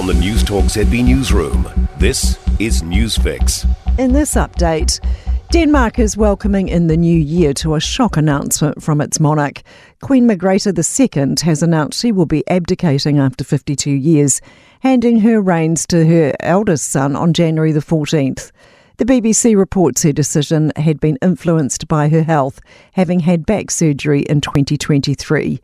From the Newstalk ZB Newsroom, this is Newsfix. In this update, Denmark is welcoming in the new year to a shock announcement from its monarch. Queen Margrethe II has announced she will be abdicating after 52 years, handing her reins to her eldest son on January the 14th. The BBC reports her decision had been influenced by her health, having had back surgery in 2023.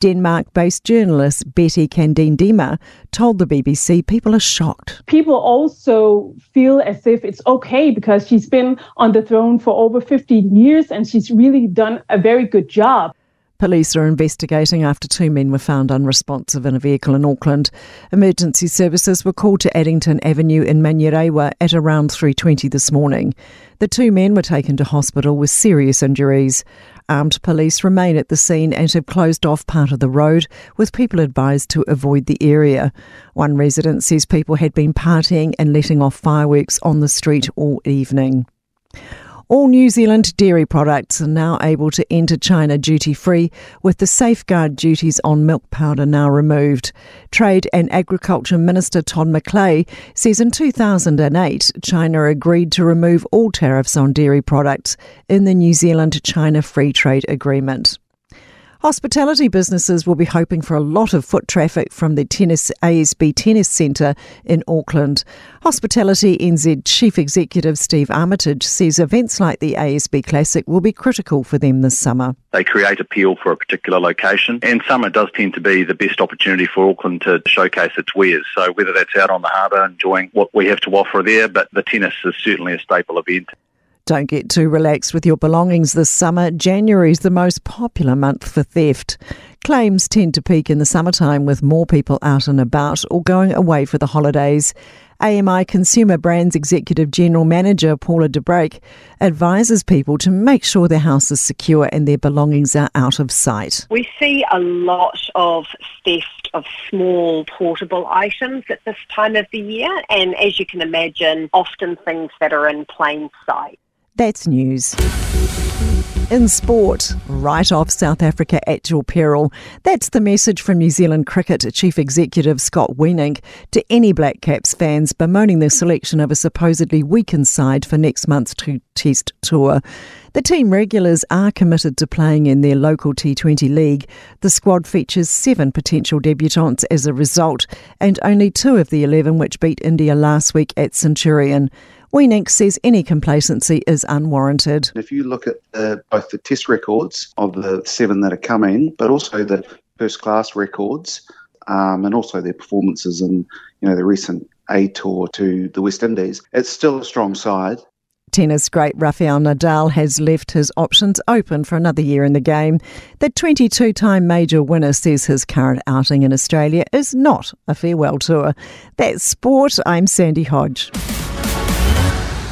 Denmark based journalist Betty Candine told the BBC people are shocked. People also feel as if it's okay because she's been on the throne for over 15 years and she's really done a very good job. Police are investigating after two men were found unresponsive in a vehicle in Auckland. Emergency services were called to Addington Avenue in Manurewa at around 3:20 this morning. The two men were taken to hospital with serious injuries. Armed police remain at the scene and have closed off part of the road, with people advised to avoid the area. One resident says people had been partying and letting off fireworks on the street all evening. All New Zealand dairy products are now able to enter China duty free, with the safeguard duties on milk powder now removed. Trade and Agriculture Minister Todd McClay says in 2008, China agreed to remove all tariffs on dairy products in the New Zealand China Free Trade Agreement. Hospitality businesses will be hoping for a lot of foot traffic from the tennis ASB Tennis Centre in Auckland. Hospitality NZ Chief Executive Steve Armitage says events like the ASB Classic will be critical for them this summer. They create appeal for a particular location, and summer does tend to be the best opportunity for Auckland to showcase its wares. So whether that's out on the harbour enjoying what we have to offer there, but the tennis is certainly a staple event. Don't get too relaxed with your belongings this summer. January is the most popular month for theft. Claims tend to peak in the summertime with more people out and about or going away for the holidays. AMI Consumer Brands Executive General Manager Paula DeBrake advises people to make sure their house is secure and their belongings are out of sight. We see a lot of theft of small portable items at this time of the year, and as you can imagine, often things that are in plain sight. That's news. In sport, write off South Africa at your peril. That's the message from New Zealand Cricket Chief Executive Scott Weenink to any Black Caps fans bemoaning the selection of a supposedly weakened side for next month's two Test tour. The team regulars are committed to playing in their local T20 league. The squad features seven potential debutants as a result, and only two of the 11 which beat India last week at Centurion. Weenink says any complacency is unwarranted. If you look at uh, both the test records of the seven that are coming, but also the first class records, um, and also their performances in you know the recent A tour to the West Indies, it's still a strong side. Tennis great Rafael Nadal has left his options open for another year in the game. The 22 time major winner says his current outing in Australia is not a farewell tour. That's sport. I'm Sandy Hodge.